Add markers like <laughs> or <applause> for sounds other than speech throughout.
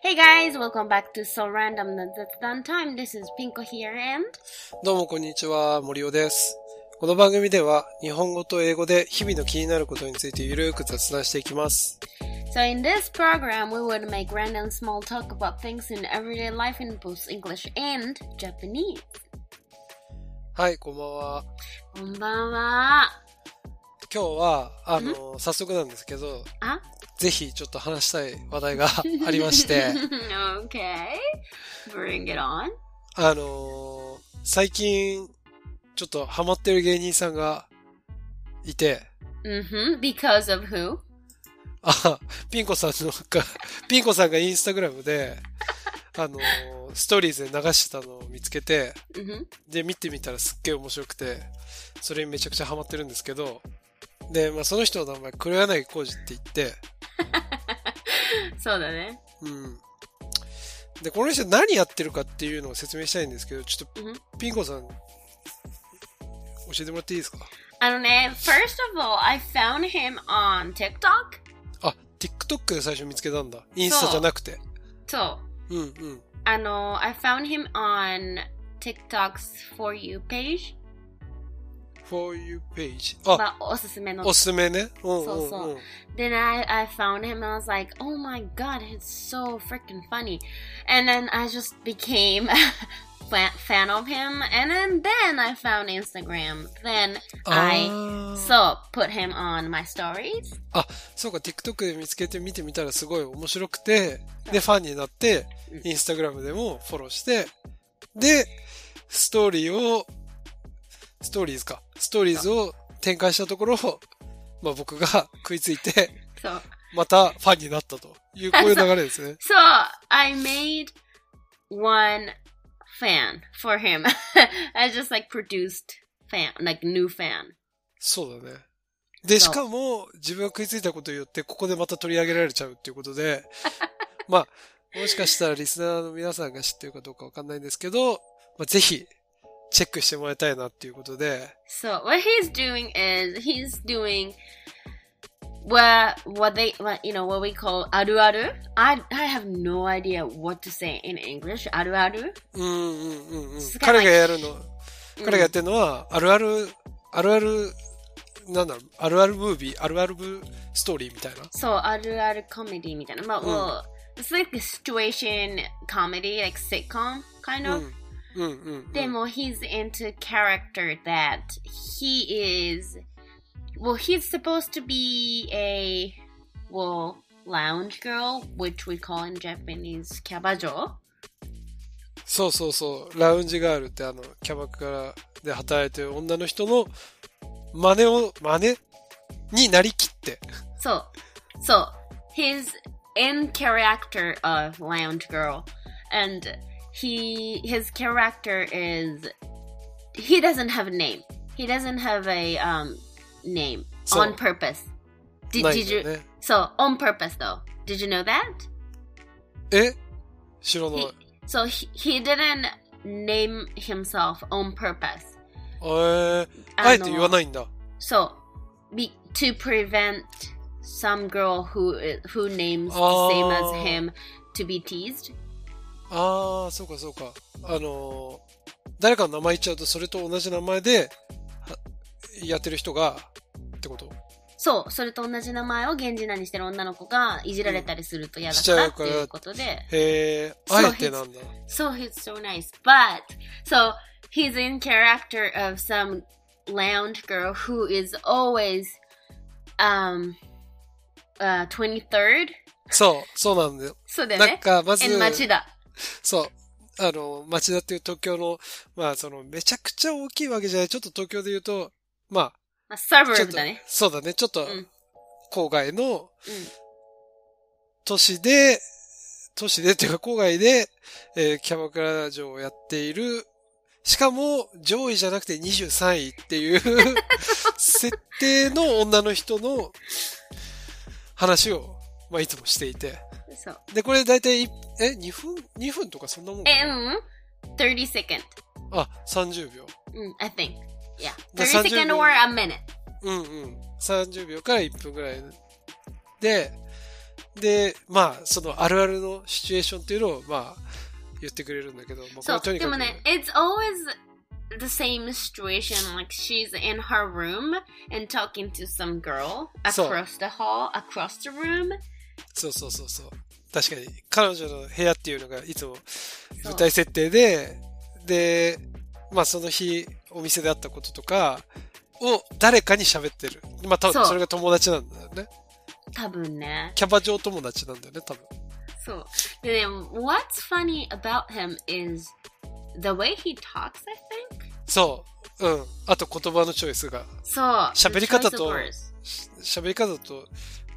Hey guys, welcome back to So Random な雑談 Time. This is Pinko here and どうもこんにちは、森尾です。この番組では日本語と英語で日々の気になることについてゆるーく雑談していきます。so in this program we would make random small talk about things in everyday life in both English and Japanese. はい、こんばんは。こんばんは。今日は、あの、早速なんですけど、あ？ぜひちょっと話したい話題が <laughs> ありまして、okay. Bring it on. あの、最近、ちょっとハマってる芸人さんがいて、Mm-hmm. Because of who? あ、ピンコさんのが、ピンコさんがインスタグラムで、<laughs> あの、ストーリーズで流してたのを見つけて、Mm-hmm. で、見てみたらすっげえ面白くて、それにめちゃくちゃハマってるんですけど、で、まあその人の名前、黒柳浩二って言って、<laughs> そうだね。うん。で、この人何やってるかっていうのを説明したいんですけど、ちょっとうん、ピンコさん、教えてもらっていいですか？あのね、first of all, I found him on TikTok. あ、TikTok で最初見つけたんだ。インスタじゃなくて。そう。うんうん。あの、I found him on TikTok's For You page. For you page. あ、まあ、おすすめのおすすめね。うんうんうん。そうそう Then I, I found him and I was like, oh my god, he's so freaking funny. And then I just became a fan, of him. And then, then I found Instagram. Then あ I ー so put him on my stories. あ、そうか、TikTok で見つけて見てみたらすごい面白くて、で、ファンになってうん、インスタグラムでもフォローして、で、ストーリーを、ストーリーズか、ストーリーズを展開したところ、<laughs> まあ僕が <laughs> 食いついて、So, またファンになったという、こういう <laughs> 流れですね。so I made one fan for him. I just like produced fan, like new fan. そうだね。で、そうしかも、自分が食いついたことによって、ここでまた取り上げられちゃうっていうことで、まあ、もしかしたらリスナーの皆さんが知ってるかどうかわかんないんですけど、まあ、ぜひ、チェックしてもらいたいなっていうことで、So what he's doing is he's doing what what they what you know what we call aru aru. I I have no idea what to say in English. Aru aru. うんうんうんうんす。ごい彼がやるの、彼がやってるのは、あるある、あるある、なんだろう、あるあるムービー、あるあるブストーリーみたいな。So aru aru comedy みたいな。まあ、well, it's like a situation comedy, like sitcom kind うん of.、うんうんうん。でも he's into character that he is well he's supposed to be a well lounge girl which we call in Japanese キャバ嬢そうそうそう。ラウンジガールってあの、キャバクラで働いてる女の人の真似を、真似になりきって。 So, so his in character of lounge girl, and he his character is he doesn't have a name. He doesn't have a um name so, on purpose. Did, like, did you eh? so on purpose though? Did you know that? Eh? He, so he, he didn't name himself on purpose. So be, to prevent some girl who who names the same as him to be teased. ああ、そうかそうか。あのー誰かの名前言っちゃうと、それと同じ名前で、はやってる人が、ってこと？そう、それと同じ名前を源氏名にしてる女の子がいじられたりすると嫌だからっていうことで。へえ、そうあえてなんだ？So he's so nice. But, so he's in character of some lounge girl who is always, um, uh, 23rd? <laughs> そう、そうなんだよ。そうだよね。なんか、まず、町田。そう。あの、町田っていう東京の、まあ、その、めちゃくちゃ大きいわけじゃない。ちょっと東京で言うと、ままあ、サブあ、ちょっとルだね。、そうだね。ちょっとうん、郊外のうん。都市で、都市でっていうか郊外で、えーキャバクラ嬢をやっている、しかも上位じゃなくて23位っていう <laughs> 設定の女の人の話を、まあ、いつもしていて。そう。で、これ大体い、え、2分 ?2 分とかそんなもんかえ、なうん。30 second. あ、30秒。うん、I think. Yeah. で30 30 second or a minute. うんうん。30秒から1分ぐらい。で、で、まあ、そのあるあるのシチュエーションっていうのを、まあ、言ってくれるんだけど、まあ、こそう、でもね、it's always the same situation. Like she's in her room and talking to some girl across the hall, across the room. そうそうそうそう。確かに、彼女の部屋っていうのがいつも舞台設定で、で、まあその日お店であったこととかを誰かに喋ってる。まあ多そう分それが友達なんだよね。多分ね。キャバ嬢友達なんだよね、多分。そう。でね、what's funny about him is the way he talks, I think? そう。うん。あと言葉のチョイスが。そう。喋り方 the と choice of words. し喋り方と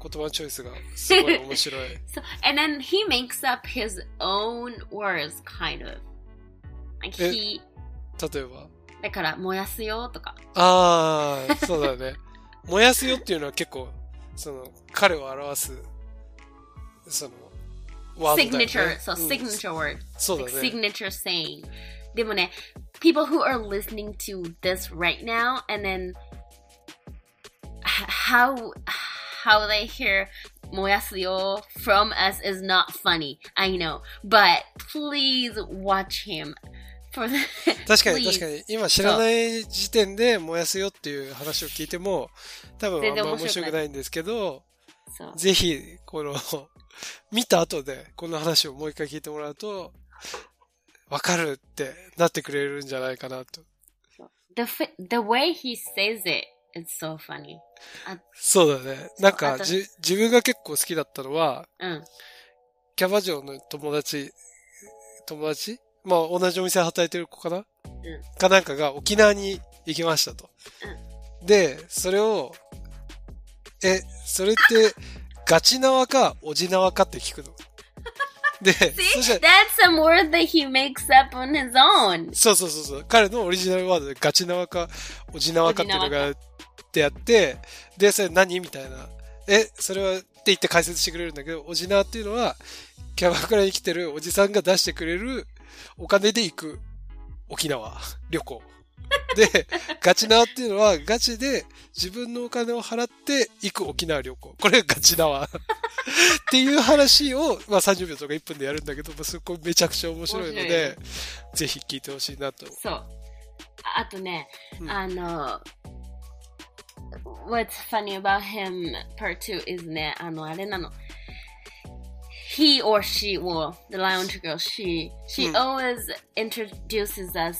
言葉のチョイスがすごい面白い。So, and then he makes up his own words, kind of. Like え he, 例えば。だから、燃やすよとか。ああ、そうだね。燃やすよっていうのは結構、その、彼を表す、その、ワードだよね signature, so うん signature word. そうだね。signature saying. でもね、people who are listening to this right now and then how how they hear 燃やすよ from us is not funny. I know. But please watch him for the <laughs> 確かに.確かに、今知らない時点で燃やすよっていう話を聞いても、多分あんま面白くないんですけど、ぜひ、この、<laughs> 見た後で、この話をもう一回聞いてもらうと、わかるってなってくれるんじゃないかなと。the the way he says it is so funny. そうだね。なんかじ、自分が結構好きだったのは、うん。キャバ嬢の友達、友達？まあ同じお店で働いてる子かな、かなんかが沖縄に行きましたと。で、それを、え、それってガチ縄かおじ縄かって聞くの？で、そし that's some word that he makes up on his own. そうそうそうそう、彼のオリジナルワードでガチ縄かおじ縄かっていうのがあってやって、で、それ何みたいな。え、それはって言って解説してくれるんだけど、おじ縄っていうのは、キャバクラに来てるおじさんが出してくれるお金で行く沖縄旅行。で、ガチ縄っていうのはガチで自分のお金を払って行く沖縄旅行。これがガチ縄。っていう話を、まあ30秒とか1分でやるんだけど、まあ、そこめちゃくちゃ面白いので、ぜひ聞いてほしいなと。そう。ああとね、うんあの、What's funny about him part 2 is ね、あの、あれなの。He or she, well, the lounge girl, she, she うん always introduces us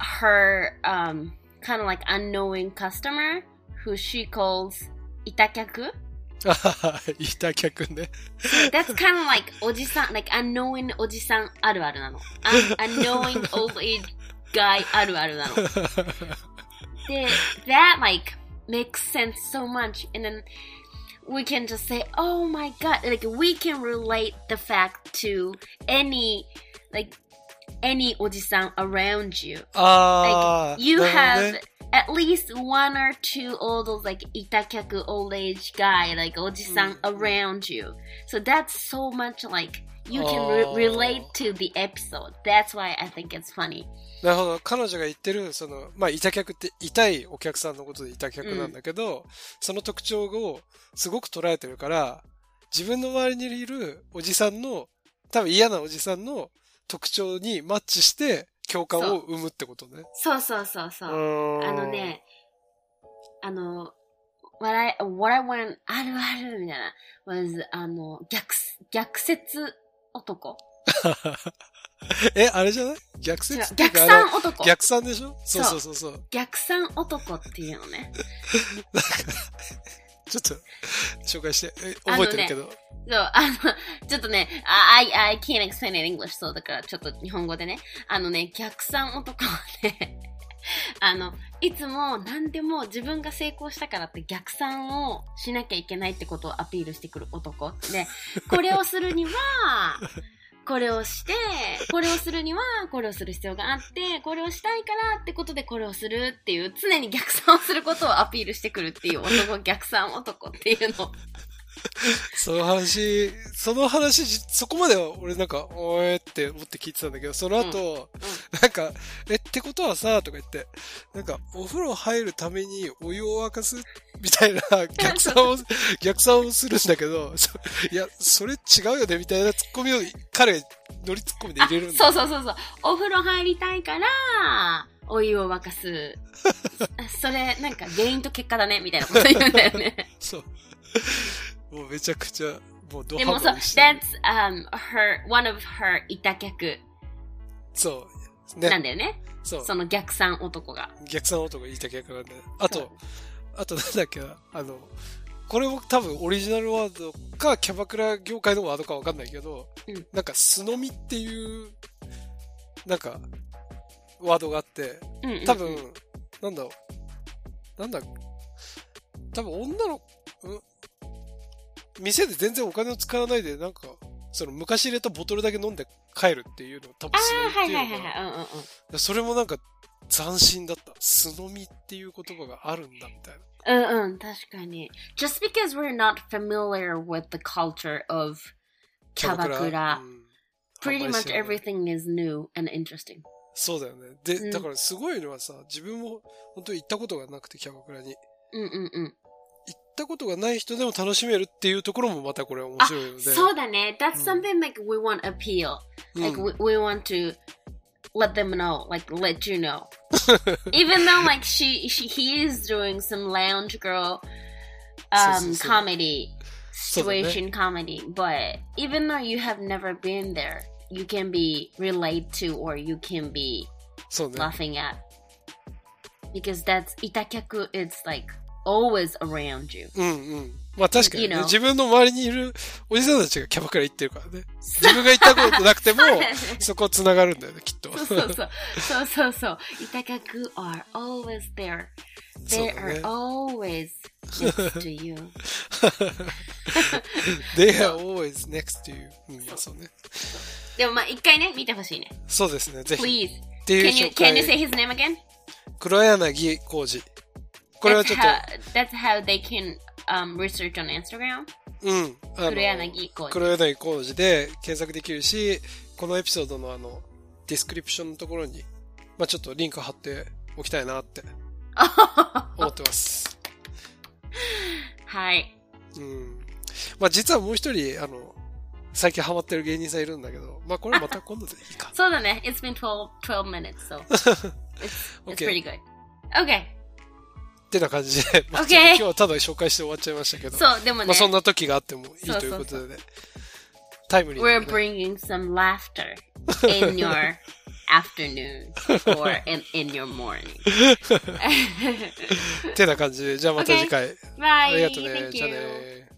her um, kind of like unknowing customer who she calls itakyaku. <laughs> itakyaku that's kind of like ojisan, like unknowing ojisan aru aru nano. Unknowing <laughs> old age guy aru aru nano. <laughs> That like makes sense so much, and then we can just say, "Oh my god!" Like we can relate the fact to any like any おじさん around you. ああ、Like, you have at least one or two old those like 板客 old age guy, like おじさん around you. So that's so much like you can re- relate to the episode. That's why I think it's funny. なるほど。彼女が言ってる、その、まあ、板客って痛いお客さんのことで板客なんだけど、その特徴をすごく捉えてるから、自分の周りにいるおじさんの、多分嫌なおじさんの特徴にマッチして共感を生むってことね。そうそうそうそうあの。ね、あの、what I, what I want あるあるみたいな was あの、逆、逆説男。<laughs> え、あれじゃない？逆説？逆算男。逆算でしょ？そうそうそうそう。逆算男っていうのね。<laughs> ちょっと、紹介して。覚えてるけど。そう、あの、ちょっとね、I, I can't explain it in English, そうだからちょっと日本語でね。あのね、逆算男はね、<laughs> あの、いつも何でも自分が成功したからって逆算をしなきゃいけないってことをアピールしてくる男。で、これをするには、これをして、これをするには、これをする必要があって、これをしたいからってことでこれをするっていう、常に逆算をすることをアピールしてくるっていう男、逆算男っていうの。<laughs> その話、その話、そこまでは俺なんか、おーって思って聞いてたんだけど、その後、なんか、え、ってことはさ、とか言って、なんか、お風呂入るためにお湯を沸かす？みたいな逆算を、<laughs> 逆算をするんだけど、そいや、それ違うよね、みたいなツッコミを彼が乗りツッコミで入れるんだそうそうそうそう。お風呂入りたいから、お湯を沸かす。<laughs> それ、なんか原因と結果だね、みたいなこと言うんだよね。そう。もうめちゃくちゃ、もうドでもそう、ハマりして that's um, her, one of her いた客そう。なんね。だよね。そう。その逆算男が。逆算男言いた逆なんで。あそうと、あとなんだっけな、あの、これも多分オリジナルワードかキャバクラ業界のワードかわかんないけど、うんなんか素飲みっていう、なんか、ワードがあって、うんうんうん多分、なんだろう、なんだ、多分女の、うん？店で全然お金を使わないで、なんか、その昔入れたボトルだけ飲んで帰るっていうのを多分あ素飲みあ、ってはいいうはいはいのかなはい。うんうんうん。それもなんか斬新だった。素飲みっていう言葉があるんだみたいな。うんうん、確かに。Just because we're not familiar with the culture of キャバクラ、うん pretty much everything is new and interesting. そうだよね。で、うんだからすごいのはさ、自分も本当に行ったことがなくてキャバクラに。うんうんうん。行ったことがない人でも楽しめるっていうところもまたこれ面あ白いので。そうだね。That's うん something like we want to appeal. うん Like we, we want to let them know, like let you know. <laughs> Even though like she, she he is doing some lounge girl そうそう um そう comedy そうだね situation comedy, but even though you have never been there, you can be relate to or you can be そうね。 laughing at because that's itakyaku. It's like always around you. うんうん。まあ確かに、ね You know 自分の周りにいるおじさんたちがキャバクラ行ってるからね。自分が行ったことなくても、そこ繋がるんだよね、きっと。そうそうそう。そうそうそう。Itakaku are always there. They だ are ね。always next to you. They are always next to you. うん、まあそうね。でもまあ一回ね、見てほしいね。そうですね、ぜひ。Please. Can you, can you say his name again? 黒柳浩二。これは That's ちょっ how, that's how they can um, research on Instagram. と、うん。黒柳浩二黒柳浩二で検索できるし、このエピソードのあの、ディスクリプションのところに、まあちょっとリンク貼っておきたいなって <laughs> 思ってます。はい。うん。まあ実はもう一人、あの、最近ハマってる芸人さんいるんだけど、まあこれまた今度でいいか。<laughs> そうだね。It's been 12, 12 minutes, so <laughs> it's, it's pretty good. Okay. ってな感じで、<laughs> まあ Okay. 今日はただ紹介して終わっちゃいましたけど、そう、でもね、まあそんな時があってもいいということでね。タイムリー we're なね、bringing some laughter in your <laughs> afternoon or in, in your morning. <laughs> ってな感じで、じゃあまた次回。Bye. ありがとうね。じゃあ.ね。